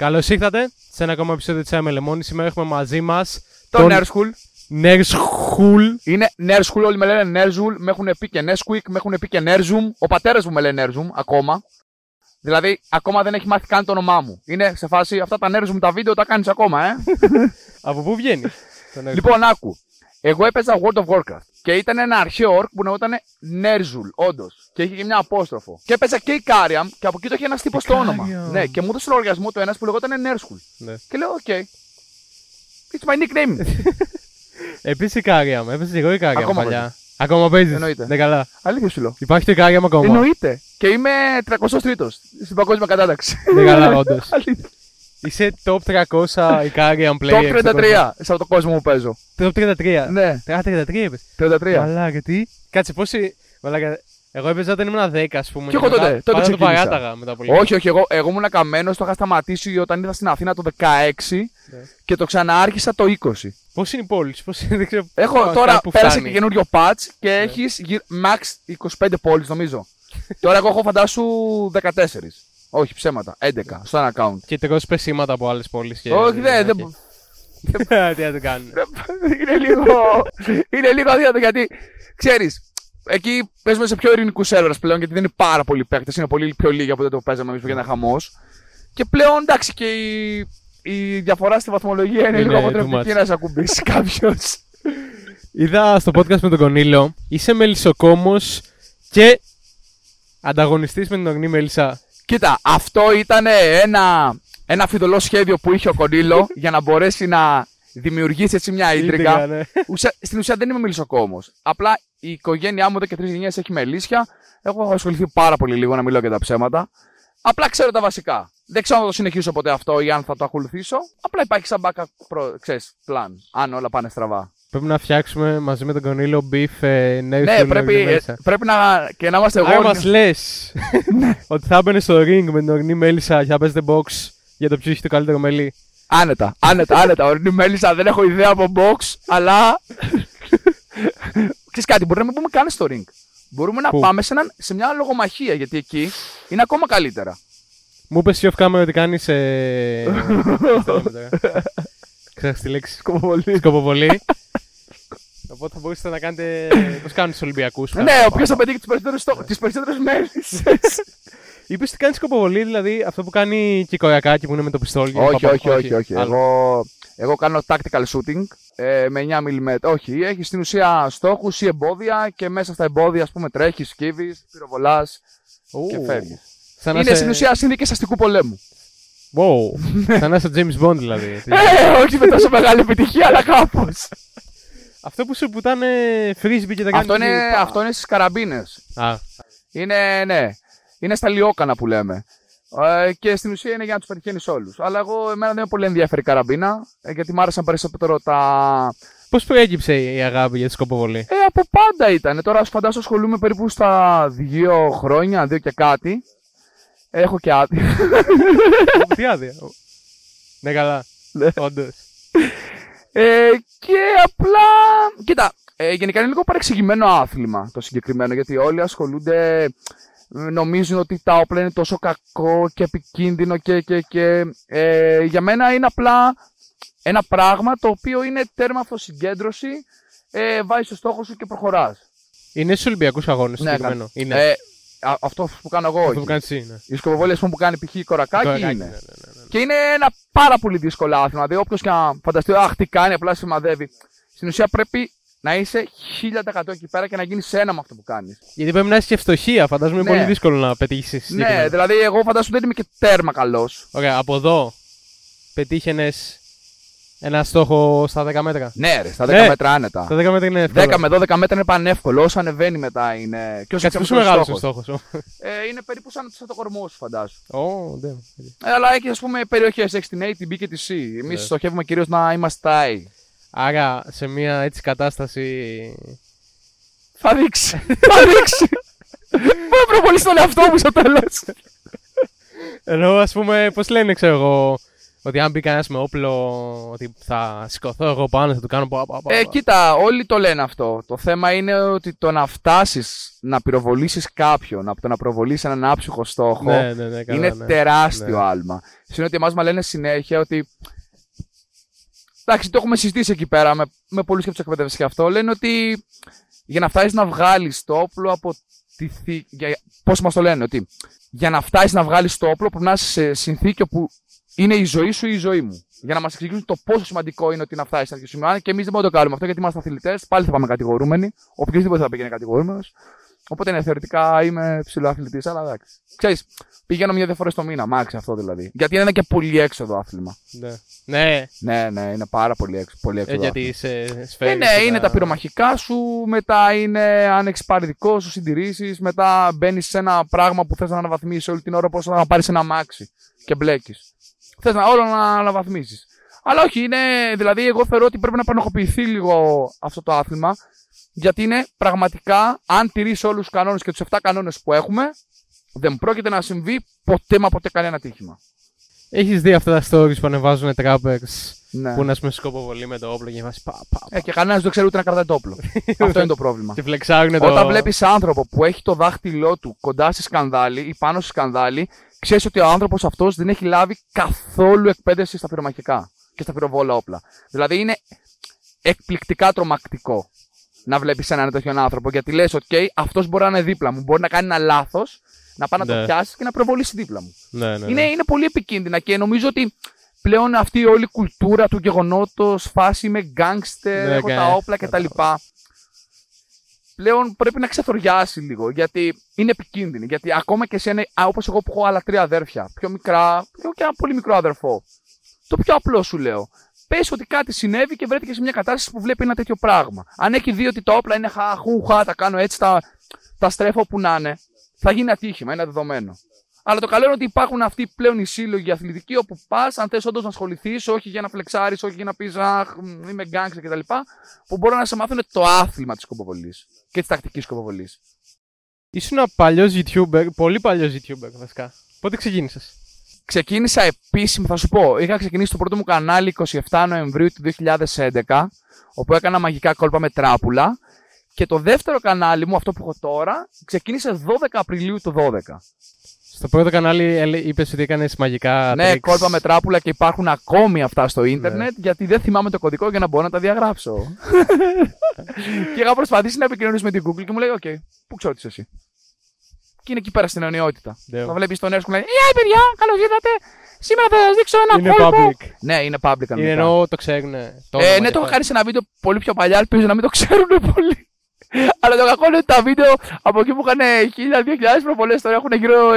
Καλώς ήρθατε σε ένα ακόμα επεισόδιο της Άμελε Μόνη. Σήμερα έχουμε μαζί μας Το τον Nerskool. Νέρσχουλ. Είναι Nerskool, όλοι με λένε Nerzool, με έχουν πει και Nesquik, με έχουν πει και Nerzoom. Ο πατέρας μου με λέει Nerzoom ακόμα. Δηλαδή, ακόμα δεν έχει μάθει καν το όνομά μου. Είναι σε φάση αυτά τα Nerzoom τα βίντεο τα κάνεις ακόμα, ε. Από πού βγαίνει. το Nerzool? λοιπόν, άκου. Εγώ έπαιζα World of Warcraft και ήταν ένα αρχαίο orc που λεγόταν Nerzool, όντως. Και είχε και μια απόστροφο. Και έπαιζα και Ikariam και από εκεί το είχε ένας τύπος στο όνομα. Ikariam. Ναι, και μου έδωσε λογαριασμό το ένας που λεγόταν Nerskool. ναι. Και λέω, οκ. It's my nickname. Επίσης Ikariam. Έπαιζε και εγώ Ikariam Ακόμα παλιά. Ακόμα παίζεις. Εννοείται. Ναι, καλά. Αλήθεια σου λέω. Υπάρχει το Ikariam ακόμα. Εννοείται. Και είμαι 33ο στην παγκόσμια κατάταξη. Ναι, καλά, όντως. Αλήθεια. Είσαι top 300 Ikariam Το player. 33 σε αυτό το κόσμο που παίζω. Top 33. Ναι, Α, 33 είπες. 33. Μαλάκα, τι. Κάτσε, πόσοι. Μαλάκα. Εγώ έπαιζα όταν ήμουν 10, ας πούμε. Κι εγώ τότε, μετά- τότε πάντα το ξεκίνησα. παράταγα μετά από λίγο. Όχι, όχι, εγώ, εγώ ήμουν καμένος, το είχα σταματήσει όταν ήρθα στην Αθήνα το 16 Ναι. και το ξανάρχισα το 20. Πώς είναι η πόλης, πώς είναι, δεν ξέρω. Έχω πώς- τώρα που πέρασε φτάνει. και καινούριο patch και έχεις γύρ- max 25 πόλεις νομίζω. τώρα εγώ έχω φαντάσου 14. Όχι, ψέματα. 11 στο ένα account. Και τρως πεσήματα από άλλες πόλεις. Και... Όχι, δεν. δεν... Τι να το κάνουν. είναι λίγο. είναι λίγο αδύνατο γιατί ξέρεις. Εκεί παίζουμε σε πιο ειρηνικούς σερβέρ πλέον γιατί δεν είναι πάρα πολλοί παίκτες. Είναι πολύ πιο λίγοι από τότε που παίζαμε εμείς που γίνεται χαμός. Και πλέον εντάξει και η, η διαφορά στη βαθμολογία είναι, Είναι λίγο too αποτρεπτική much. να σε ακουμπήσει κάποιος. Είδα στο podcast με τον Κονίλο, είσαι μελισσοκόμος και ανταγωνιστής με την ογνή μέλισσα. Κοίτα, αυτό ήταν ένα, ένα φιδωλό σχέδιο που είχε ο Κονίλο για να μπορέσει να δημιουργήσει έτσι μια ίντρικα. ναι. Ουσα- στην ουσία δεν είμαι μελισσοκόμο. Απλά η οικογένειά μου εδώ και τρεις γενιές έχει μελίσια. Εγώ έχω ασχοληθεί πάρα πολύ λίγο να μιλάω για τα ψέματα. Απλά ξέρω τα βασικά. Δεν ξέρω αν θα το συνεχίσω ποτέ αυτό ή αν θα το ακολουθήσω. Απλά υπάρχει σαν backup προ, ξέρεις, plan. Αν όλα πάνε στραβά. Πρέπει να φτιάξουμε μαζί με τον Κονίλο beef ε, νέου ναι, πρέπει, ε, πρέπει να, και να είμαστε εγώ. Άρα μας λες ότι θα έμπαινε στο ring με την ογνή μέλισσα και θα παίζετε box για το ποιο έχει το καλύτερο μελί. Άνετα, άνετα, άνετα. Ορεινή μέλισσα, δεν έχω ιδέα από box, αλλά. Ξέρεις κάτι, μπορούμε να μην πούμε καν στο ring. Μπορούμε να Πού; πάμε σε, έναν- σε μια λογομαχία, γιατί εκεί είναι ακόμα καλύτερα. Μου είπες off camera ότι κάνεις. Ε... Ξέχασα τη λέξη. Σκοποβολή. Σκοποβολή. Οπότε θα μπορούσατε να κάνετε. Πώς κάνουν τους Ολυμπιακούς. Ναι, ο οποίος θα πετύχει τις περισσότερες τις περισσότερες μέλισσες. Είπες ότι κάνεις σκοποβολή, δηλαδή αυτό που κάνει και η Κοριακάκη που είναι με το πιστόλι. όχι, Παπα- όχι, όχι, όχι. άλλο. Εγώ, εγώ κάνω tactical shooting ε, με 9 mm. Όχι, έχει στην ουσία στόχους ή εμπόδια και μέσα στα εμπόδια, ας πούμε, τρέχεις, σκύβεις, πυροβολάς Ου. και φεύγεις. Σαν να Είναι είσαι- στην ουσία σύνδικε αστικού πολέμου. Wow. Σαν να είσαι James Bond δηλαδή. Τι- Ε, όχι με τόσο μεγάλη επιτυχία, αλλά κάπως. Αυτό που σου πουτάνε frisbee και τα κάνεις. αυτό, είναι, αυτό είναι στις καραμπίνες. Α, Είναι, ναι, είναι στα λιόκανα που λέμε. Ε, και στην ουσία είναι για να τους πετυχαίνεις όλους. Αλλά εγώ, εμένα δεν με πολύ ενδιαφέρει η καραμπίνα, ε, γιατί μου άρεσαν περισσότερο τα, Πώς προέκυψε η αγάπη για τη σκοποβολή; Ε, από πάντα ήταν. Τώρα σου φαντάσου ασχολούμαι περίπου στα δύο χρόνια, δύο και κάτι. Έχω και άδεια. Τι άδεια. Ναι, καλά. Ναι. Όντως. ε, και απλά. Κοίτα, ε, γενικά είναι λίγο παρεξηγημένο άθλημα το συγκεκριμένο, γιατί όλοι ασχολούνται. ε, Νομίζουν ότι τα όπλα είναι τόσο κακό και επικίνδυνο και, και, και ε, για μένα είναι απλά ένα πράγμα το οποίο είναι τέρμα αυτοσυγκέντρωση, ε, βάζεις το στόχο σου και προχωράς. Είναι στους Ολυμπιακούς αγώνες Ναι, συγκεκριμένο. Είναι. Ε, α- αυτό που κάνω εγώ, Αυτό όχι. που κάνεις εσύ. Ναι. Η σκοποβολή ας πούμε, που κάνει π.χ. η κορακάκι Κορακάκι, είναι. ναι, ναι, ναι, ναι. Και είναι ένα πάρα πολύ δύσκολο άθλημα. Δηλαδή, όποιος και να φανταστεί, Αχ, τι κάνει, απλά σημαδεύει. Στην ουσία πρέπει να είσαι 1000% εκεί πέρα και να γίνεις ένα με αυτό που κάνεις. Γιατί πρέπει να έχει και φτωχία. Φαντάζομαι είναι Ναι. πολύ δύσκολο να πετύχεις. Ναι, δηλαδή, εγώ φαντάζομαι δεν είμαι και τέρμα καλός. Ωραία, από εδώ πετύχαινες ένα στόχο στα 10 μέτρα. Ναι, ρε, στα 10 Ναι. μέτρα άνετα. Τα 10 μέτρα είναι εύκολο. 10 με 12 μέτρα είναι πανεύκολο. Όσο ανεβαίνει μετά είναι. Και όσο Κάτσε πόσο πιο μεγάλο ο στόχος. στόχος. Ε, είναι περίπου σαν, σαν το κορμό σου, φαντάσου. Ω, ναι. Ε, αλλά έχει ας πούμε περιοχές. Έχεις την A, την B και τη C. Εμείς Ναι. στοχεύουμε κυρίως να είμαστε στα A. Άρα σε μια έτσι κατάσταση. Θα δείξει. Θα δείξει. Μπορεί να προβολήσει τον εαυτό μου στο τέλος. Ενώ ας πούμε, πώς λένε, ξέρω εγώ. Ότι αν μπει κανένας με όπλο, ότι θα σηκωθώ εγώ πάνω, θα του κάνω. Πα, πα, πα, Ε, κοίτα, όλοι το λένε αυτό. Το θέμα είναι ότι το να φτάσεις να πυροβολήσεις κάποιον από το να προβολήσει έναν άψυχο στόχο Ναι, ναι, ναι, καλά, είναι ναι. τεράστιο Ναι. άλμα. Συνήθως ότι εμάς μας λένε συνέχεια ότι. Εντάξει, το έχουμε συζητήσει εκεί πέρα με, με πολλούς και τους εκπαιδεύσεις και αυτό. Λένε ότι για να φτάσεις να βγάλεις το όπλο από τη θήκη. Πώς μας το λένε, ότι για να φτάσεις να βγάλεις το όπλο πρέπει να είσαι σε συνθήκη όπου είναι η ζωή σου ή η ζωή μου. Για να μας εξηγήσουν το πόσο σημαντικό είναι ότι να φτάσεις σε τέτοιο σημείο. Αν και εμείς δεν μπορούμε να το κάνουμε αυτό γιατί είμαστε αθλητές, πάλι θα πάμε κατηγορούμενοι. Οποιοδήποτε θα πήγαινε κατηγορούμενος. Οπότε ναι, θεωρητικά είμαι ψηλοαθλητής, αλλά εντάξει. Ξέρεις, πηγαίνω μια-δύο φορές το μήνα, μάξι αυτό δηλαδή. Γιατί είναι και πολύ έξοδο άθλημα. Ναι. ναι. Ναι, ναι, είναι πάρα πολύ, έξω, πολύ Ε, έξοδο. γιατί άθλημα. είσαι Ε, σφαίρι. ναι, είναι τα πυρομαχικά σου, μετά είναι αν έχεις πάρει δικό σου συντηρήσεις, μετά μπαίνεις σε ένα πράγμα που θες να αναβαθμίσεις όλη την ώρα όπω να πάρεις ένα μάξι και μπλέκεις. Θες να όλο να αναβαθμίσει. Αλλά όχι, είναι, δηλαδή εγώ θεωρώ ότι πρέπει να πανοχοποιηθεί λίγο αυτό το άθλημα, γιατί είναι πραγματικά, αν τηρήσει όλους τους κανόνες και τους 7 κανόνες που έχουμε, δεν πρόκειται να συμβεί ποτέ μα ποτέ κανένα τύχημα. Έχεις δει αυτά τα stories που ανεβάζουν trappers Ναι. που είναι α πούμε σκοποβολή με το όπλο και βάζεις πα, πα, Ε, και κανένας δεν ξέρει ούτε να κρατάει το όπλο. αυτό είναι το πρόβλημα. και φλεξάρουν το. Όταν βλέπεις άνθρωπο που έχει το δάχτυλό του κοντά στη σκανδάλη ή πάνω στη σκανδάλη, ξέρεις ότι ο άνθρωπος αυτός δεν έχει λάβει καθόλου εκπαίδευση στα πυρομαχικά και στα πυροβόλα όπλα. Δηλαδή είναι εκπληκτικά τρομακτικό να βλέπεις έναν τέτοιον άνθρωπο γιατί λες: OK, αυτός μπορεί να είναι δίπλα μου. Μπορεί να κάνει ένα λάθος, να πάει να το Ναι. πιάσει και να προβολήσει δίπλα μου. Ναι, ναι, Είναι, ναι. είναι πολύ επικίνδυνα και νομίζω ότι πλέον αυτή η όλη κουλτούρα του γεγονότος, φάση με γκάγκστερ, Ναι, έχω κα- τα όπλα κτλ. Πλέον πρέπει να ξεθοριάσει λίγο γιατί είναι επικίνδυνη. Γιατί ακόμα και εσένα, όπως εγώ που έχω άλλα τρία αδέρφια, πιο μικρά, έχω και ένα πολύ μικρό αδερφό. Το πιο απλό σου λέω. Πες ότι κάτι συνέβη και βρέθηκες σε μια κατάσταση που βλέπει ένα τέτοιο πράγμα. Αν έχει δει ότι τα όπλα είναι χαχούχα, τα κάνω έτσι, τα, τα στρέφω όπου να είναι, θα γίνει ατύχημα, είναι δεδομένο. Αλλά το καλό είναι ότι υπάρχουν αυτοί πλέον οι σύλλογοι αθλητικοί όπου πας, αν θες όντως να ασχοληθείς, όχι για να φλεξάρεις, όχι για να πεις Αχ, μ, είμαι γκάγκστερ κτλ. Που μπορούν να σε μάθουν το άθλημα της σκοποβολής και της τακτικής σκοποβολής. Ήσουν ένα παλιό YouTuber, πολύ παλιό YouTuber βασικά. Πότε ξεκίνησες; Ξεκίνησα επίσημα, θα σου πω, είχα ξεκινήσει το πρώτο μου κανάλι 27 Νοεμβρίου του 2011, όπου έκανα μαγικά κόλπα με τράπουλα. Και το δεύτερο κανάλι μου, αυτό που έχω τώρα, ξεκίνησε 12 Απριλίου του 12. Στο πρώτο κανάλι είπες ότι έκανες μαγικά. Ναι, tricks. κόλπα με τράπουλα και υπάρχουν ακόμη αυτά στο ίντερνετ, γιατί δεν θυμάμαι το κωδικό για να μπορώ να τα διαγράψω. και είχα προσπαθήσει να επικοινωνήσω με την Google και μου λέει: Οκ, πού ξέρω τι είσαι εσύ; Και είναι εκεί πέρα στην αιωνιότητα. Ναι. Θα βλέπεις τον Nerzhul και λέει: Γεια, παιδιά, καλώς ήρθατε. Σήμερα θα σας δείξω ένα Είναι κόλπο. public. Ναι, είναι public κανονικά. Είναι εννοώ το ξέρουν. Ε, ναι, το έχω κάνει σε ένα βίντεο πολύ πιο παλιά, ελπίζω να μην το ξέρουν πολύ. Αλλά το κακό είναι ότι τα βίντεο από εκεί που είχαν 1000-2000 προβολέ τώρα έχουν γύρω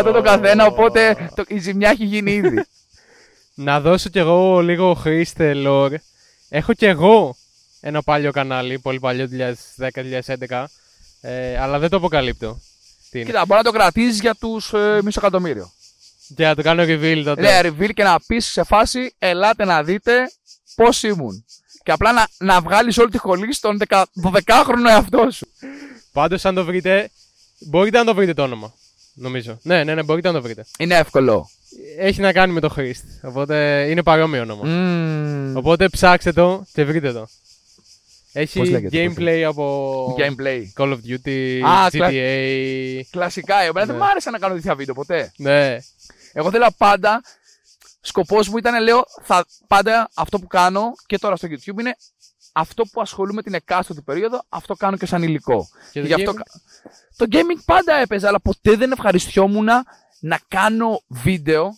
60-70% το καθένα. Οπότε το, η ζημιά έχει γίνει ήδη. Να δώσω κι εγώ λίγο χρήστε lore. Έχω κι εγώ ένα παλιό κανάλι, πολύ παλιό 2010-2011. Ε, αλλά δεν το αποκαλύπτω. Τι είναι; Κοίτα, μπορεί να το κρατήσεις για τους ε, μισό εκατομμύριο. Και να το κάνω reveal τότε. Ναι, reveal και να πεις σε φάση, ελάτε να δείτε πώς ήμουν. Και απλά να, να βγάλεις όλη τη χολή στον 12χρονο εαυτό σου. Πάντως, αν το βρείτε, μπορείτε να το βρείτε το όνομα. Νομίζω. Ναι, ναι, ναι, μπορείτε να το βρείτε. Είναι εύκολο. Έχει να κάνει με το χρήστη. Οπότε είναι παρόμοιο όνομα. Mm. Οπότε ψάξτε το και βρείτε το. Πώς Έχει λέγεται το gameplay από Gameplay. Call of Duty, Α, GTA. Κλασικά, εμένα δεν Ναι. μου άρεσε να κάνω τέτοια βίντεο ποτέ. Ναι. Εγώ θέλα πάντα. Σκοπός μου ήταν, λέω, θα, πάντα αυτό που κάνω και τώρα στο YouTube είναι αυτό που ασχολούμαι την εκάστοτε περίοδο, αυτό κάνω και σαν υλικό. Και το Γι' αυτό gaming? κα- το gaming πάντα έπαιζα, αλλά ποτέ δεν ευχαριστιόμουν να κάνω βίντεο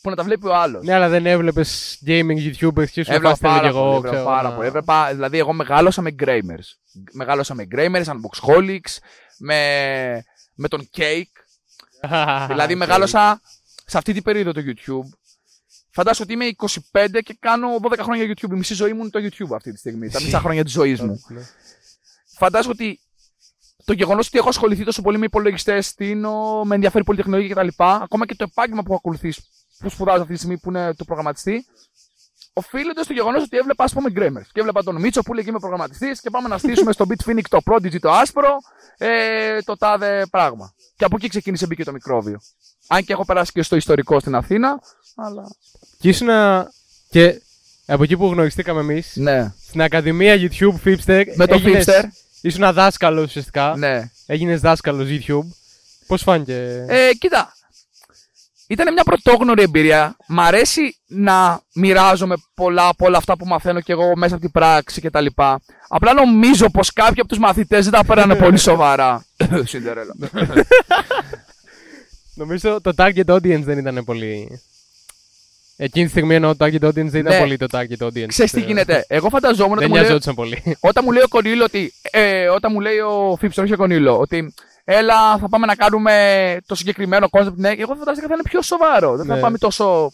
που να τα βλέπει ο άλλος. Ναι, αλλά δεν έβλεπες gaming YouTubers και σου Έβλεπα φάστε πάρα, κι εγώ. πολύ, έβλεπα ξέρω, πάρα να- πολύ. Έβλεπα, δηλαδή, εγώ μεγάλωσα με gamers. Μεγάλωσα με gamers, Unboxholics, με, με τον Cake. δηλαδή, Οκ. μεγάλωσα σε αυτή την περίοδο το YouTube. Φαντάσου ότι είμαι 25 και κάνω 12 χρόνια YouTube. Η μισή ζωή μου είναι το YouTube αυτή τη στιγμή. Τα μισά χρόνια της ζωής μου. Ναι. Φαντάζομαι ότι το γεγονός ότι έχω ασχοληθεί τόσο πολύ με υπολογιστές, στήνω, με ενδιαφέρει πολύ η τεχνολογία κτλ. Ακόμα και το επάγγελμα που ακολουθείς, που σπουδάζω αυτή τη στιγμή που είναι του προγραμματιστή, οφείλεται στο γεγονός ότι έβλεπα, ας πούμε, Γκρέμερς. Και έβλεπα τον Μίτσο που λέει και είμαι προγραμματιστής και πάμε να στήσουμε στο Bitfinic το Prodigy το άσπρο, ε, το τάδε πράγμα. Και από εκεί ξεκίνησε μπήκε το μικρόβιο. Αν και έχω περάσει και στο ιστορικό στην Αθήνα. Αλλά. Και ήσουν και από εκεί που γνωριστήκαμε εμείς, Ναι, στην Ακαδημία YouTube Fipster. με το έγινες- Fipster. Ήσουν δάσκαλος ουσιαστικά. Ναι. Έγινες δάσκαλος YouTube. Πώς φάνηκε; Ε, κοίτα. Ήταν μια πρωτόγνωρη εμπειρία. Μ' αρέσει να μοιράζομαι πολλά από όλα αυτά που μαθαίνω και εγώ μέσα από την πράξη κτλ. Απλά νομίζω πως κάποιοι από τους μαθητές δεν τα πέρανε πολύ σοβαρά. Συντερέλα. Νομίζω το target audience δεν ήταν πολύ. Εκείνη τη στιγμή εννοώ το target audience δεν ήταν Ναι. πολύ το target audience. Ξέρεις τι Ε, γίνεται. Εγώ φανταζόμουν Δεν ότι μου λέει, νοιαζόντουσαν πολύ. όταν μου λέει ο Κονίλο ότι. Ε, όταν μου λέει ο Φίψο, όχι ο Κονίλο, ότι έλα, θα πάμε να κάνουμε το συγκεκριμένο concept. Ναι, εγώ φαντάστηκα θα είναι πιο σοβαρό. Δεν θα Ναι. πάμε τόσο.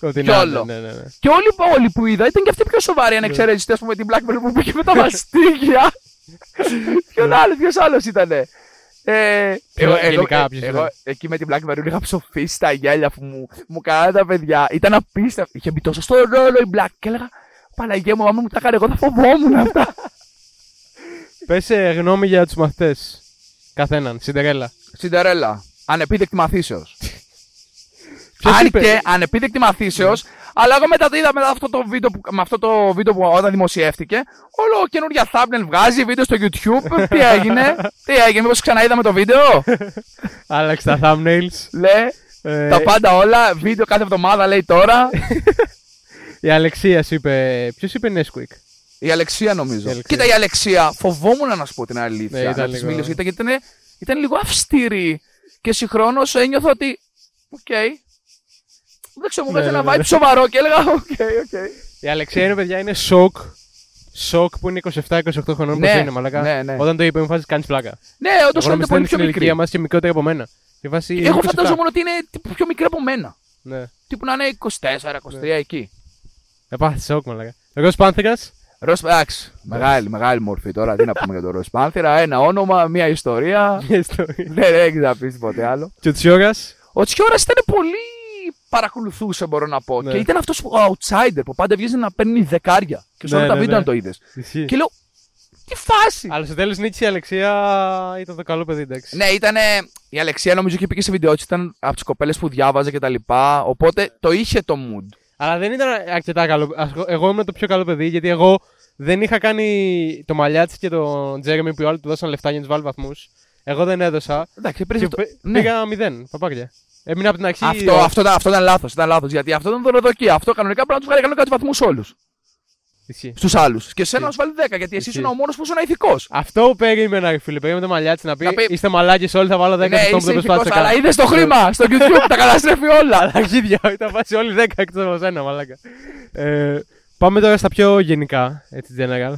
Ότι Κι να, όλο. Ναι, ναι, ναι. Και όλοι οι πόλοι που είδα ήταν και αυτοί πιο σοβαροί. Αν Ναι. εξαιρέσεις, ας πούμε, την Blackbird που πήγε με τα μαστίγια. Ποιον άλλος, ποιος άλλος ήταν. Ε, Ποιο- εγώ, εγώ, γενικά, ε, ποιος εγώ, ήταν; εκεί με την Blackbird είχα ψοφήσει τα γέλια που μου, μου κάνανε τα παιδιά. Ήταν απίστευτο. Είχε μπει τόσο στο ρόλο η Black και έλεγα Παναγία μου, άμα μου τα έκανε εγώ θα φοβόμουν αυτά. Πες ε, γνώμη για τους μαθητές. Καθέναν. Σιντερέλα. Συντερέλα. Ανεπίδεκτη μαθήσεως. Ποιος Αν είπε; και ανεπίδεκτη μαθήσεως, αλλά εγώ μετά το είδα μετά αυτό το βίντεο που, με αυτό το βίντεο που όταν δημοσιεύτηκε. Όλο καινούργια thumbnail βγάζει βίντεο στο YouTube. τι έγινε, τι έγινε, μήπως ξαναείδαμε το βίντεο; Άλλαξε τα thumbnails. Λέει Ε, τα πάντα όλα, βίντεο κάθε εβδομάδα λέει τώρα. Η Αλεξία σου είπε. Ποιος είπε Nesquik; Η Αλεξία νομίζω. Η Αλεξία. Κοίτα, η Αλεξία φοβόμουν να σου πω την αλήθεια. Ναι, ήταν να της λίγο- μιλήσω, γιατί ήταν, ήταν λίγο αυστηρή. Και συγχρόνως ένιωθα ότι. Οκ. Δεν ξέρω, μου Ναι, βγάζει ναι, ένα ναι, vibe ναι. σοβαρό και έλεγα OK, OK. Η Αλεξία είναι παιδιά, είναι σοκ. Σοκ που είναι 27-28 χρονών. Ναι, πώς είναι, μαλάκα. ναι, ναι. Όταν το είπε, είμαι φάση κάνεις πλάκα. Ναι, όντως Εγώ φαίνεται νομίζω πολύ ότι πιο στην ηλικία μικρή. μας και μικρότερη από μένα. Και βάση Εγώ 27. φανταζόμουν ότι είναι τύπου πιο μικρή από μένα. Ναι. Τύπου να είναι 24-23 Ναι. εκεί. Επάθη σοκ, μαλακά. Εγώ Σπάνθηκα. Ροζ, εντάξει, μεγάλη, μεγάλη μορφή τώρα. Τι να πούμε για το Ροζ Πάνθυρα. Ένα όνομα, μία ιστορία. δεν έχει να πεις τίποτε άλλο. Και ο Τσιόγας; Ο Τσιόρα ήταν πολύ. παρακολουθούσε, μπορώ να πω. Ναι. Και ήταν αυτός ο outsider που πάντα βγαίνει να παίρνει δεκάρια. Και σε Ναι, όλα τα ναι, βίντεο ναι. αν το είδες. Ισχύει. Και λέω. Τι φάση! Αλλά στο τέλο νίκησε η Αλεξία. Ήταν το καλό παιδί, εντάξει. Ναι, ήταν. Η Αλεξία νομίζω είχε πει και σε βίντεο ότι ήταν από τις κοπέλες που διάβαζε κτλ. Οπότε το είχε το mood. Αλλά δεν ήταν αρκετά καλό. Ας- Εγώ ήμουν το πιο καλό παιδί γιατί εγώ δεν είχα κάνει το μαλλιάτσι και τον Τζέρεμι που οι άλλοι του δώσαν λεφτά για να τους βάλει βαθμούς. Εγώ δεν έδωσα. Εντάξει, Και πήρε το... πε- ναι. πήγα μηδέν. Παπάκια. Έμεινα από την αρχή. Αυτό, ο- αυτό, ήταν, αυτό ήταν λάθος. Ήταν λάθος, γιατί αυτό ήταν δωροδοκία. Αυτό κανονικά πρέπει να τους βγάλει κανονικά τους βαθμούς όλους. Ισχύει. Στους άλλους. Και σε να σου βάλει 10, γιατί εσύ Ισχύει. ήσουν ο μόνος που ήσουν ηθικός. Αυτό που περίμενα, ρε φίλε. Περίμενα το μαλλιάτσι να πει, Να πει- Είστε μαλάκες όλοι, θα βάλω 10 Ναι, σε αυτό που είσαι δεν ηθικός, προσπάθησα αλλά καν. είδες το χρήμα στο YouTube, τα καταστρέφει όλα. Αλλά αρχίδια, ήταν βάσει όλοι 10 εκτός από σένα, μαλάκα. Ε, πάμε τώρα στα πιο γενικά, έτσι general.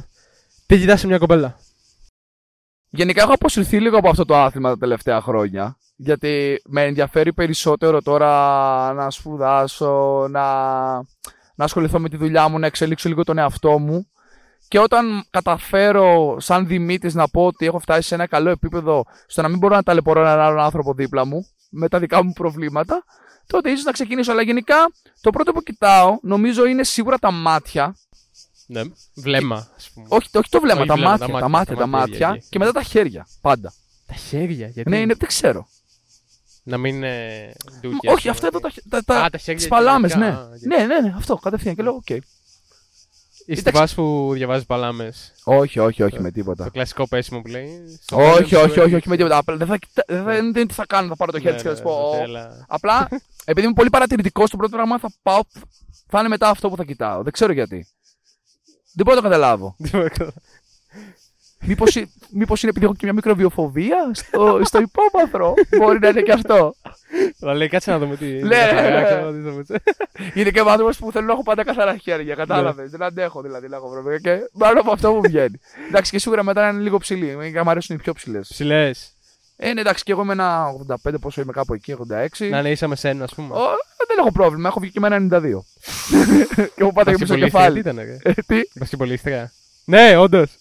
Τι κοιτάς σε μια κοπέλα; Γενικά έχω αποσυρθεί λίγο από αυτό το άθλημα τα τελευταία χρόνια. Γιατί με ενδιαφέρει περισσότερο τώρα να σπουδάσω, να, να ασχοληθώ με τη δουλειά μου, να εξελίξω λίγο τον εαυτό μου. Και όταν καταφέρω σαν Δημήτρης να πω ότι έχω φτάσει σε ένα καλό επίπεδο στο να μην μπορώ να ταλαιπωρώ έναν άλλον άνθρωπο δίπλα μου με τα δικά μου προβλήματα, τότε ίσως να ξεκινήσω. Αλλά γενικά το πρώτο που κοιτάω νομίζω είναι σίγουρα τα μάτια. Ναι, βλέμμα, ας πούμε. Όχι, όχι το βλέμμα, Όχι τα, βλέμμα, μάτια, τα τα μάτια, μάτια, τα τα μάτια, μάτια εκεί. και μετά τα χέρια. Πάντα. Τα χέρια, γιατί. Ναι, είναι, δεν ξέρω. Να μην είναι. Μα, ντούκια, όχι, ας αυτό πούμε. εδώ τα, τα, τα, Α, τα χέρια. τις παλάμες, ναι. γενικά, α, οκ. ναι. Ναι, ναι, αυτό κατευθείαν. Και λέω, οκ. Είσαι στη Εντάξει. βάση που διαβάζεις παλάμες. Όχι, όχι, όχι με Το τίποτα. κλασικό πέσιμο που λέει. Στο Όχι, τέλος όχι, του- όχι, όχι με τίποτα. Απλά Δεν θα, κοιτά- δεν θα, δεν είναι τι θα κάνω, θα πάρω το χέρι Ναι, της και θα ναι, της πω. ναι, «Ω». έλα. Απλά, επειδή είμαι πολύ παρατηρητικός, το πρώτο πράγμα θα πάω. Θα είναι μετά αυτό που θα κοιτάω. Δεν ξέρω γιατί. Δεν μπορώ να το καταλάβω. Μήπως, ε- μήπως είναι επειδή έχω και μια μικροβιοφοβία στο, στο υπόβαθρο; Μπορεί να είναι και αυτό. Αλλά λέει, κάτσε να δούμε τι. Ναι, τι θα ναι, ναι. ξέρω, τι θα μου- Είναι και ο άνθρωπος που θέλω να έχω πάντα καθαρά χέρια. Κατάλαβες. Δεν αντέχω δηλαδή να έχω πρόβλημα. Και μάλλον από αυτό μου βγαίνει. εντάξει, και σίγουρα μετά είναι λίγο ψηλή. Γιατί μου αρέσουν οι πιο ψηλές. Ψηλές. Ε, ναι, εντάξει, και εγώ με ένα 85 πόσο είμαι κάπου εκεί, 86. Να είναι ίσα μες σένα, ας πούμε. Ω, δεν έχω πρόβλημα. Έχω βγει και με ένα 92. και έχω πάντα και πίσω Μπασκετμπολίστρια, Τι κεφάλι. ήταν, ρε; Ε, τι; Μπασκετμπολίστρια. Ναι, όντως.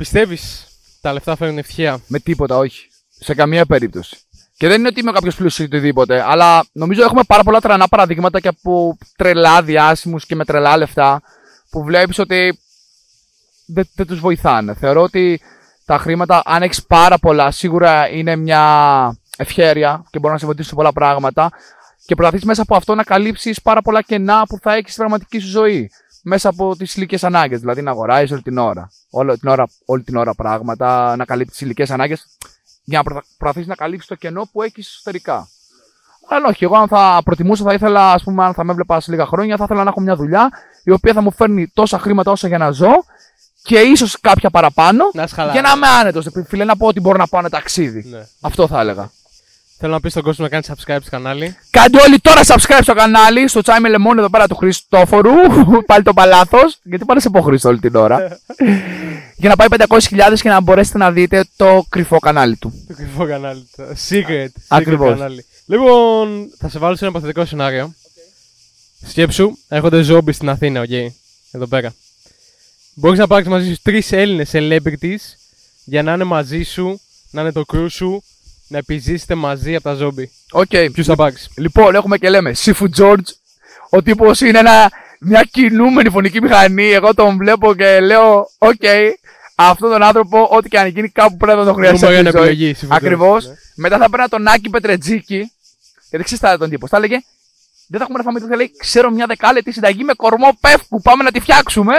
Πιστεύεις τα λεφτά φέρνουν ευτυχία; Με τίποτα, όχι. Σε καμία περίπτωση. Και δεν είναι ότι είμαι κάποιος πλούσιος ή οτιδήποτε, αλλά νομίζω έχουμε πάρα πολλά τρανά παραδείγματα και από τρελά διάσημου και με τρελά λεφτά που βλέπεις ότι δεν, δεν τους βοηθάνε. Θεωρώ ότι τα χρήματα, αν έχεις πάρα πολλά, σίγουρα είναι μια ευχέρεια και μπορεί να σε βοηθήσει σε πολλά πράγματα και προσπαθείς μέσα από αυτό να καλύψεις πάρα πολλά κενά που θα έχεις στην πραγματική σου ζωή. Μέσα από τις ηλικίε ανάγκες. Δηλαδή να αγοράζεις όλη την ώρα. Όλη την ώρα, όλη την ώρα πράγματα, να καλύπτεις τις ηλικίε ανάγκες για να προσπαθήσει να καλύψεις το κενό που έχεις εσωτερικά. Αλλά όχι, εγώ αν θα προτιμούσα, θα ήθελα, ας πούμε, αν θα με έβλεπας σε λίγα χρόνια, θα ήθελα να έχω μια δουλειά η οποία θα μου φέρνει τόσα χρήματα όσα για να ζω και ίσως κάποια παραπάνω Να είσαι για να είμαι άνετος. Φίλε, να πω ότι μπορώ να πάω ένα ταξίδι. Ναι. Αυτό θα έλεγα. Θέλω να πεις στον κόσμο να κάνει subscribe στο κανάλι. Κάντε όλοι τώρα subscribe στο κανάλι, στο τσάι με λεμόνι εδώ πέρα του Χριστόφορου. Πάλι το παλάθος. Γιατί πάνε σε πω Χρήστο όλη την ώρα. για να πάει 500.000 και να μπορέσετε να δείτε το κρυφό κανάλι του. Το κρυφό κανάλι. Το secret. secret Ακριβώς. κανάλι. Λοιπόν, θα σε βάλω σε ένα υποθετικό σενάριο. Σκέψου, έρχονται zombies στην Αθήνα, οκ. Εδώ πέρα. Μπορείς να πάρεις μαζί σου τρεις Έλληνες celebrities για να είναι μαζί σου, να είναι το crew σου, να επιζήσετε μαζί από τα ζόμπι. Οκ. Ποιους θα πάρει. Λοιπόν, έχουμε και λέμε Seafood George. Ο τύπος είναι ένα, μια κινούμενη φονική μηχανή. Εγώ τον βλέπω και λέω, οκ, αυτόν τον άνθρωπο, ό,τι και αν γίνει, κάπου πρέπει να τον χρειαστεί. Νούμερο ένα επιλογή, Seafood George, Ακριβώς. ναι. Μετά θα παίρνα τον Άκη Πετρετζίκη. Γιατί ξέρει τι τον τύπο. Θα έλεγε, δεν θα έχουμε να φάμε. Θα λέει, ξέρω μια δεκάλεπτη συνταγή με κορμό πεύκου. Πάμε να τη φτιάξουμε.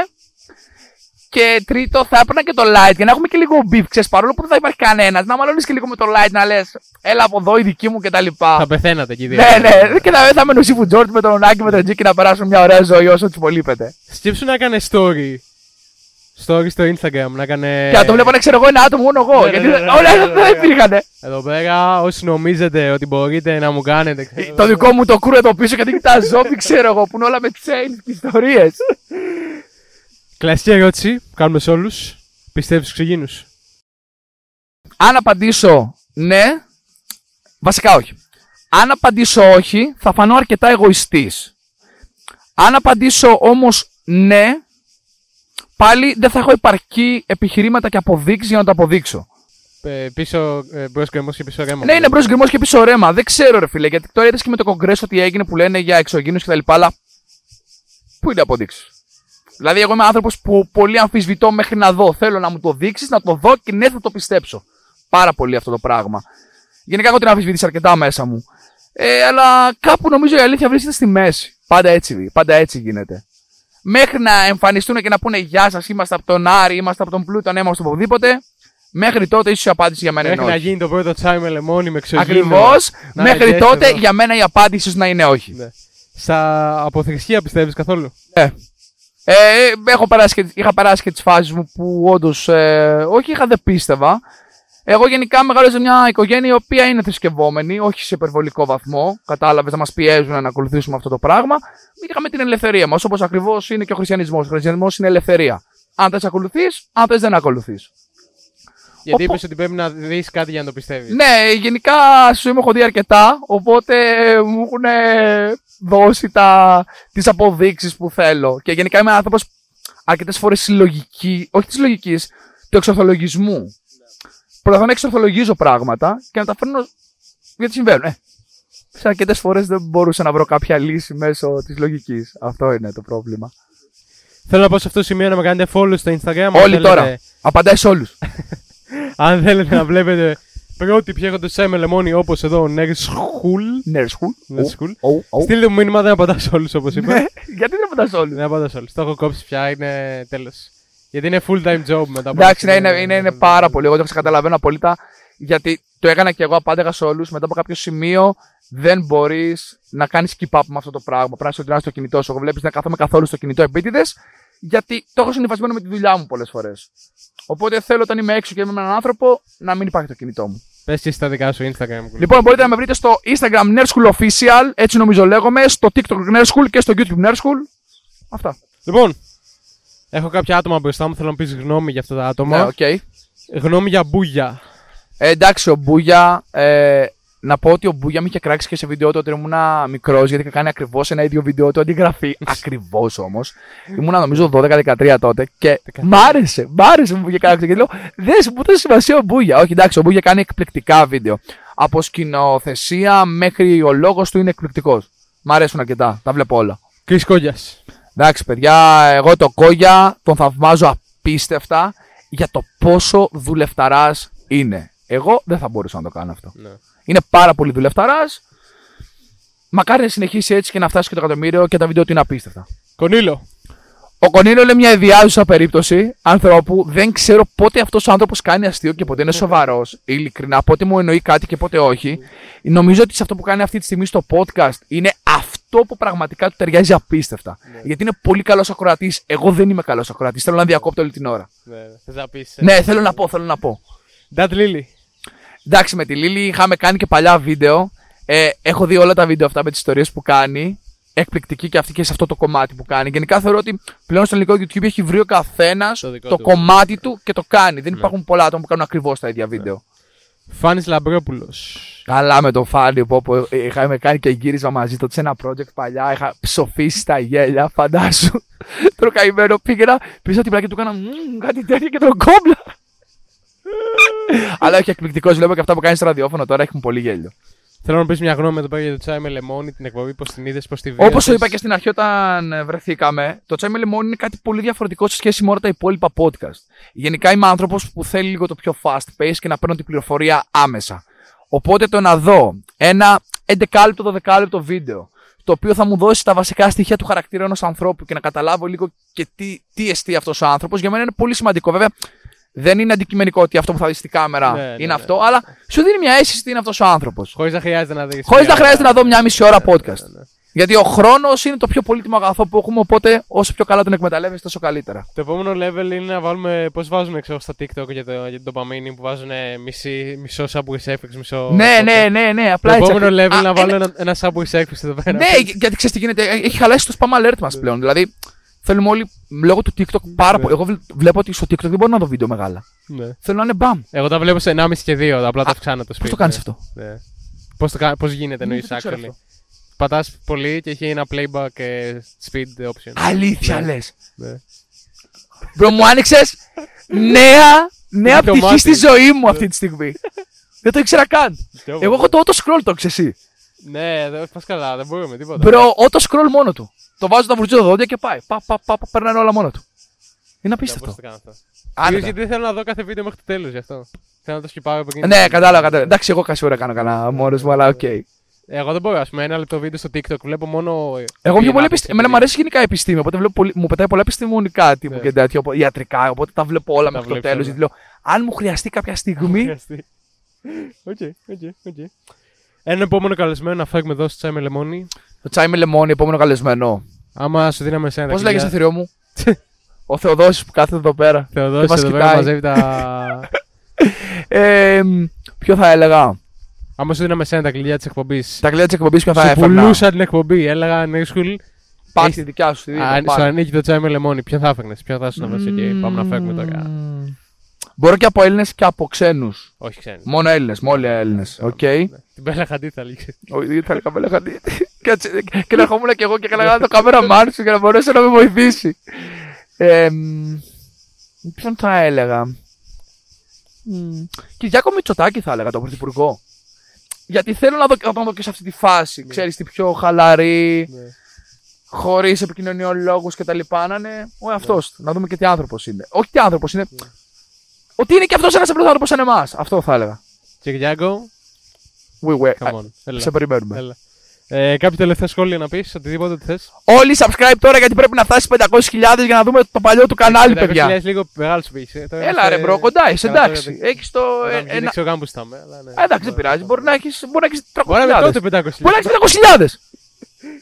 Και τρίτο, θα έπαιρνα και το light για να έχουμε και λίγο beef. Ξέρεις, παρόλο που δεν θα υπάρχει κανένας, να μαλώνεις και λίγο με το light να λες, έλα από εδώ η δική μου κτλ. Θα πεθαίνατε εκεί δύο. Ναι, ναι, και θα, θα μένω ο Σίφου Τζόρτ με τον Άκη με τον Τζίκη να περάσουν μια ωραία ζωή όσο τους υπολείπεται. Σκέψου να έκανε story. Story στο Instagram, να έκανε. Και να το βλέπω να ξέρω εγώ ένα άτομο μόνο εγώ. Ναι, γιατί ναι, ναι, ναι, όλα ναι, ναι, δεν ναι. υπήρχαν. Εδώ πέρα, όσοι νομίζετε ότι μπορείτε να μου κάνετε. ξέρω Το εγώ. δικό μου το κρού εδώ πίσω και δείχνει τα ζόμπι, ξέρω εγώ, που είναι όλα με chains και ιστορίες. Κλασική ερώτηση που κάνουμε σε όλους. Πιστεύεις στους ξυγίνου. Αν απαντήσω ναι, βασικά όχι. Αν απαντήσω όχι, θα φανώ αρκετά εγωιστής. Αν απαντήσω όμως ναι, πάλι δεν θα έχω επαρκή επιχειρήματα και αποδείξεις για να το αποδείξω. Ε, πίσω ε, μπρος γκρεμός και πίσω ρέμα. Ναι, είναι μπρος γκρεμός και πίσω ρέμα. Δεν ξέρω, ρε φίλε, γιατί τώρα είδες και με το κογκρέσο τι έγινε που λένε για εξωγήνου κτλ. Αλλά πού είναι οι αποδείξεις; Δηλαδή, εγώ είμαι άνθρωπος που πολύ αμφισβητώ μέχρι να δω. Θέλω να μου το δείξεις, να το δω και ναι, θα το πιστέψω. Πάρα πολύ αυτό το πράγμα. Γενικά, έχω την αμφισβήτηση αρκετά μέσα μου. Ε, αλλά κάπου νομίζω η αλήθεια βρίσκεται στη μέση. Πάντα έτσι, πάντα έτσι γίνεται. Μέχρι να εμφανιστούν και να πούνε Γεια σας, είμαστε από τον Άρη, είμαστε από τον Πλούτον, είμαστε από οπουδήποτε. Μέχρι τότε ίσως η απάντηση για μένα Μέχρι είναι να όχι. γίνει το πρώτο τσάι με λεμόνι με εξωγήνου. Ακριβώς. Να Μέχρι έρχεσαι τότε εδώ. για μένα η απάντηση ίσως να είναι όχι. Ναι. Στα αποθρησκεία πιστεύεις καθόλου; Ε. Ε, έχω περάσει και, είχα περάσει και τις φάσεις μου που όντως. Ε, όχι, είχα δεν πίστευα. Εγώ γενικά μεγάλωσα σε μια οικογένεια η οποία είναι θρησκευόμενη, όχι σε υπερβολικό βαθμό. Κατάλαβες να μας πιέζουν να ακολουθήσουμε αυτό το πράγμα. Είχαμε την ελευθερία μας, όπως ακριβώς είναι και ο χριστιανισμός. Ο χριστιανισμός είναι ελευθερία. Αν θες ακολουθείς, αν θες δεν ακολουθείς. Γιατί Οπό- είπες ότι πρέπει να δεις κάτι για να το πιστεύεις. Ναι, γενικά στη ζωή μου έχω δει αρκετά, οπότε μου έχουν δώσει τα, τις αποδείξεις που θέλω. Και γενικά είμαι άνθρωπος αρκετές φορές συλλογική, όχι της λογικής, του εξορθολογισμού. Προσπαθώ να εξορθολογίζω πράγματα και να τα φέρνω γιατί συμβαίνουν. Ε, σε αρκετές φορές δεν μπορούσα να βρω κάποια λύση μέσω της λογικής. Αυτό είναι το πρόβλημα. Θέλω να πω σε αυτό το σημείο να με κάνετε follow στο Instagram. αν Όλοι θέλετε- τώρα. Απαντάει σε όλους. Αν θέλετε να βλέπετε πρότυποι έχοντα τσάι με λεμόνι όπως εδώ ο Nerd School. Nerd school. Nerd school. Ου, ου. Στείλτε μου μήνυμα, δεν απαντάς σε όλους όπως είπα. Γιατί δεν απαντάς σε όλους; δεν απαντάς σε όλους. Το έχω κόψει πια, είναι τέλος. Γιατί είναι full time job μετά από Εντάξει, ναι, αυτό. είναι, είναι, είναι πάρα πολύ. Εγώ το καταλαβαίνω απόλυτα. Γιατί το έκανα και εγώ, απάνταγα σε όλους. Μετά από κάποιο σημείο δεν μπορείς να κάνεις keep up με αυτό το πράγμα. Πρέπει να συντηρήσει το κινητό σου. Εγώ βλέπεις να κάθομαι καθόλου στο κινητό επίτηδες. Γιατί το έχω συνηθισμένο με τη δουλειά μου πολλές φορές. Οπότε θέλω όταν είμαι έξω και είμαι με έναν άνθρωπο να μην υπάρχει το κινητό μου. Πες και στα δικά σου Instagram. Λοιπόν, μπορείτε να με βρείτε στο Instagram Nerzhul Official, έτσι νομίζω λέγομαι, στο TikTok Nerzhul και στο YouTube Nerzhul. Αυτά. Λοιπόν, έχω κάποια άτομα μπροστά μου, θέλω να πεις γνώμη για αυτά τα άτομα. Ναι, οκ. Γνώμη για Μπούγια. Ε, εντάξει, ο Μπούγια. Ε, να πω ότι ο Μπούγια με είχε κράξει και σε βίντεο του όταν ήμουν μικρός, γιατί είχα κάνει ακριβώς ένα ίδιο βίντεο του αντιγραφή. ακριβώς όμως. Ήμουνα νομίζω 12-13 τότε και μ' άρεσε. Μ' άρεσε που μου είχε κράξει. Και λέω, δες μου δώσει σημασία ο Μπούγια. Όχι, εντάξει, ο Μπούγια κάνει εκπληκτικά βίντεο. Από σκηνοθεσία μέχρι ο λόγος του είναι εκπληκτικός. Μ' αρέσουν αρκετά. Τα βλέπω όλα. Κρι Κόγιας. Εντάξει, παιδιά, εγώ το Κόγια τον θαυμάζω απίστευτα για το πόσο δουλευταράς είναι. Εγώ δεν θα μπορούσα να το κάνω αυτό. Ναι. Είναι πάρα πολύ δουλευταράς. Μακάρι να συνεχίσει έτσι και να φτάσει και το εκατομμύριο και τα βίντεο του είναι απίστευτα. Κονίλο. Ο Κονίλο είναι μια ιδιάζουσα περίπτωση ανθρώπου. Δεν ξέρω πότε αυτός ο άνθρωπος κάνει αστείο και πότε είναι σοβαρός. Ειλικρινά, πότε μου εννοεί κάτι και πότε όχι. Νομίζω ότι σε αυτό που κάνει αυτή τη στιγμή στο podcast είναι αυτό που πραγματικά του ταιριάζει απίστευτα. Γιατί είναι πολύ καλός ακροατής. Εγώ δεν είμαι καλός ακροατής. Θέλω να διακόπτω όλη την ώρα. Ναι, θες να πεις. Ναι, θέλω να πω, θέλω να πω. That Lily. Εντάξει, με τη Λίλη είχαμε κάνει και παλιά βίντεο. Ε, έχω δει όλα τα βίντεο αυτά με τις ιστορίες που κάνει. Εκπληκτική και αυτή και σε αυτό το κομμάτι που κάνει. Γενικά θεωρώ ότι πλέον στο ελληνικό YouTube έχει βρει ο καθένας Το δικό το του. κομμάτι του και το κάνει. Ναι. Δεν υπάρχουν πολλά άτομα που κάνουν ακριβώς τα ίδια βίντεο. Φάνης Λαμπρόπουλος. Καλά με τον Φάνη που όπου είχαμε κάνει και γύρισμα μαζί του σε ένα project παλιά. Είχα ψοφήσει τα γέλια, φαντάσου. Τώρα καημένο πήγαινα πίσω από την πλάκη του έκανα «Μμμ, κάτι τέτοιο και τον κόμπλα. Αλλά όχι εκπληκτικός, βλέπω και αυτά που κάνεις στο ραδιόφωνο τώρα έχουν πολύ γέλιο. Θέλω να πεις μια γνώμη εδώ πέρα για το τσάι με λεμόνι, την εκπομπή, πώς την είδες, πώς τη Όπως βίωσες. το είπα και στην αρχή όταν ε, βρεθήκαμε, το τσάι με λεμόνι είναι κάτι πολύ διαφορετικό σε σχέση με όλα τα υπόλοιπα podcast. Γενικά είμαι άνθρωπος που θέλει λίγο το πιο fast pace και να παίρνω την πληροφορία άμεσα. Οπότε το να δω ένα 11 λεπτό, 12 λεπτό βίντεο, το οποίο θα μου δώσει τα βασικά στοιχεία του χαρακτήρα ενός ανθρώπου και να καταλάβω λίγο και τι, τι εστί αυτός ο άνθρωπος, για μένα είναι πολύ σημαντικό. Βέβαια, δεν είναι αντικειμενικό ότι αυτό που θα δεις στη κάμερα Ναι, ναι, είναι ναι. αυτό, αλλά σου δίνει μια αίσθηση τι είναι αυτός ο άνθρωπος. Χωρίς να χρειάζεται να δεις. Χωρίς να χρειάζεται να δω μια μισή ώρα podcast. ναι, ναι. Γιατί ο χρόνος είναι το πιο πολύτιμο αγαθό που έχουμε, οπότε όσο πιο καλά τον εκμεταλλεύεσαι, τόσο καλύτερα. Το επόμενο level είναι να βάλουμε. Πώς βάζουν ξέρω, στα TikTok για, το, για την ντοπαμίνη που βάζουν μισή, μισό Subway Surfix, μισό. ναι, ναι, ναι, ναι, Το απλά έτσι. επόμενο level Α, να ένα- βάλω ένα, ένα Subway Surfix εδώ πέρα. Ναι, γιατί ξέρεις τι γίνεται, έχει χαλάσει το spam alert μας πλέον. Δηλαδή, θέλουμε όλοι λόγω του TikTok πάρα Ναι. πολύ. Εγώ βλ- βλέπω ότι στο TikTok δεν μπορώ να δω βίντεο μεγάλα. ναι. Θέλω να είναι μπαμ. Εγώ τα βλέπω σε 1,5 και 2, απλά τα αυξάνω το Πώς σπίτι. το κάνεις ναι. αυτό; Ναι. Πώς, το, κα- πώς γίνεται Ναι, εννοείς δεν το ξέρω actually; αυτό. Πατάς πολύ και έχει ένα playback ε, speed option. Αλήθεια Ναι. λες. Ναι. Μπρο, μου άνοιξες νέα, νέα Το πτυχή μάτι. στη ζωή μου αυτή τη στιγμή. δεν το ήξερα καν. Ποιο Εγώ έχω το auto scroll, το ξέρεις εσύ. Ναι, δεν πας καλά, δεν μπορούμε τίποτα. Μπρο, auto scroll μόνο του. Το βάζω βουρτσίζω τα δόντια και πάει. Πα, πα, πα, πα, περνάνε όλα μόνο του. Είναι Ναι, πώς απίστευτο. το κάνω αυτό. Άνετα. Κυρίως γιατί δεν θέλω να δω κάθε βίντεο μέχρι το τέλος γι' αυτό. Θέλω να το σκιπάω από εκείνη. Ναι, κατάλαβα, κατάλαβα. Εντάξει, εγώ κάθε ώρα κάνω κανένα μόνος μου, αλλά οκ. Εγώ δεν μπορώ, ας πούμε, ένα λεπτό βίντεο στο TikTok βλέπω μόνο. Εγώ πιο πολύ επιστήμη. επιστήμη. Εμένα μου αρέσει γενικά η επιστήμη, οπότε βλέπω πολύ, μου πετάει πολλά επιστημονικά τύπου Ναι. και τέτοιο, οπό- ιατρικά, οπότε τα βλέπω όλα Τα μέχρι το βλέπεις τέλος. όλα. Γιατί λέω, αν μου χρειαστεί κάποια στιγμή. Οκ, ok, ok. Ένα επόμενο καλεσμένο να φέρουμε εδώ στο τσάι με λεμόνι. το τσάι με λεμόνι, επόμενο καλεσμένο. Άμα σου δίναμε εσένα. Πώς λέγεσαι, θηρίο μου; Ο Θεοδόσης που κάθεται εδώ πέρα. Θεοδόσης μας εδώ πέρα κοιτάει. μαζεύει τα. Ε, μ, ποιο θα έλεγα; Άμα σου δίναμε εσένα τα κλειδιά της εκπομπής. Τα κλειδιά της εκπομπής ποιο θα Σου έφερνα; πουλούσα την εκπομπή. Έλεγα Nerzhul. Πάρ' έχεις- τη δικιά σου. τη δίπλα, Αν πάρ' σου τη. ανήκει το τσάι με λεμόνι, ποιο θα έφερνες, ποιο θα σου να πει, OK, πάμε να φέρουμε τώρα. Μμμ. Μπορώ και από Έλληνες και από ξένους. Όχι ξένοι. Μόνο Έλληνες, μόνο Έλληνες. Οκ. Ναι. Την Μπέλα Χαντίντ θα έλεγες. Όχι, δεν θα έλεγα Μπέλα Και και να ερχόμουν και εγώ και έλεγα το κάμερα σου για να μπορέσει να με βοηθήσει. Ε, μ, Ποιον θα έλεγα; Μ, Κυριάκο Μητσοτάκη θα έλεγα, τον πρωθυπουργό. Γιατί θέλω να, δω, να τον δω και σε αυτή τη φάση. Ξέρεις, τη πιο χαλαρή, Ναι. χωρίς επικοινωνιολόγους κτλ. Να είναι ο εαυτός του. Να δούμε και τι άνθρωπος είναι. Όχι τι άνθρωπος είναι. Ότι είναι και αυτός ένας απλό άνθρωπο σαν εμάς. Αυτό θα έλεγα. Κυριάκο, We were. come on. Έλα. Σε περιμένουμε. Έλα. Ε, κάποιο τελευταίο σχόλιο να πεις, οτιδήποτε τι θες. Όλοι subscribe τώρα γιατί πρέπει να φτάσει 500.000 για να δούμε το παλιό του κανάλι, παιδιά. λίγο μεγάλος σου πήγε. Έλα ρε bro, κοντά είσαι, εντάξει. Έχεις το. ε, Δεν ένα- ξέρω καν που στάμε. αλλά ναι. Ε, Εντάξει, δεν πειράζει. Μπορεί να έχει 300.000. Μπορεί να είναι τότε 500. Μπορεί να έχεις 500.000.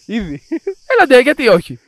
Ήδη. Έλα ντε, γιατί όχι.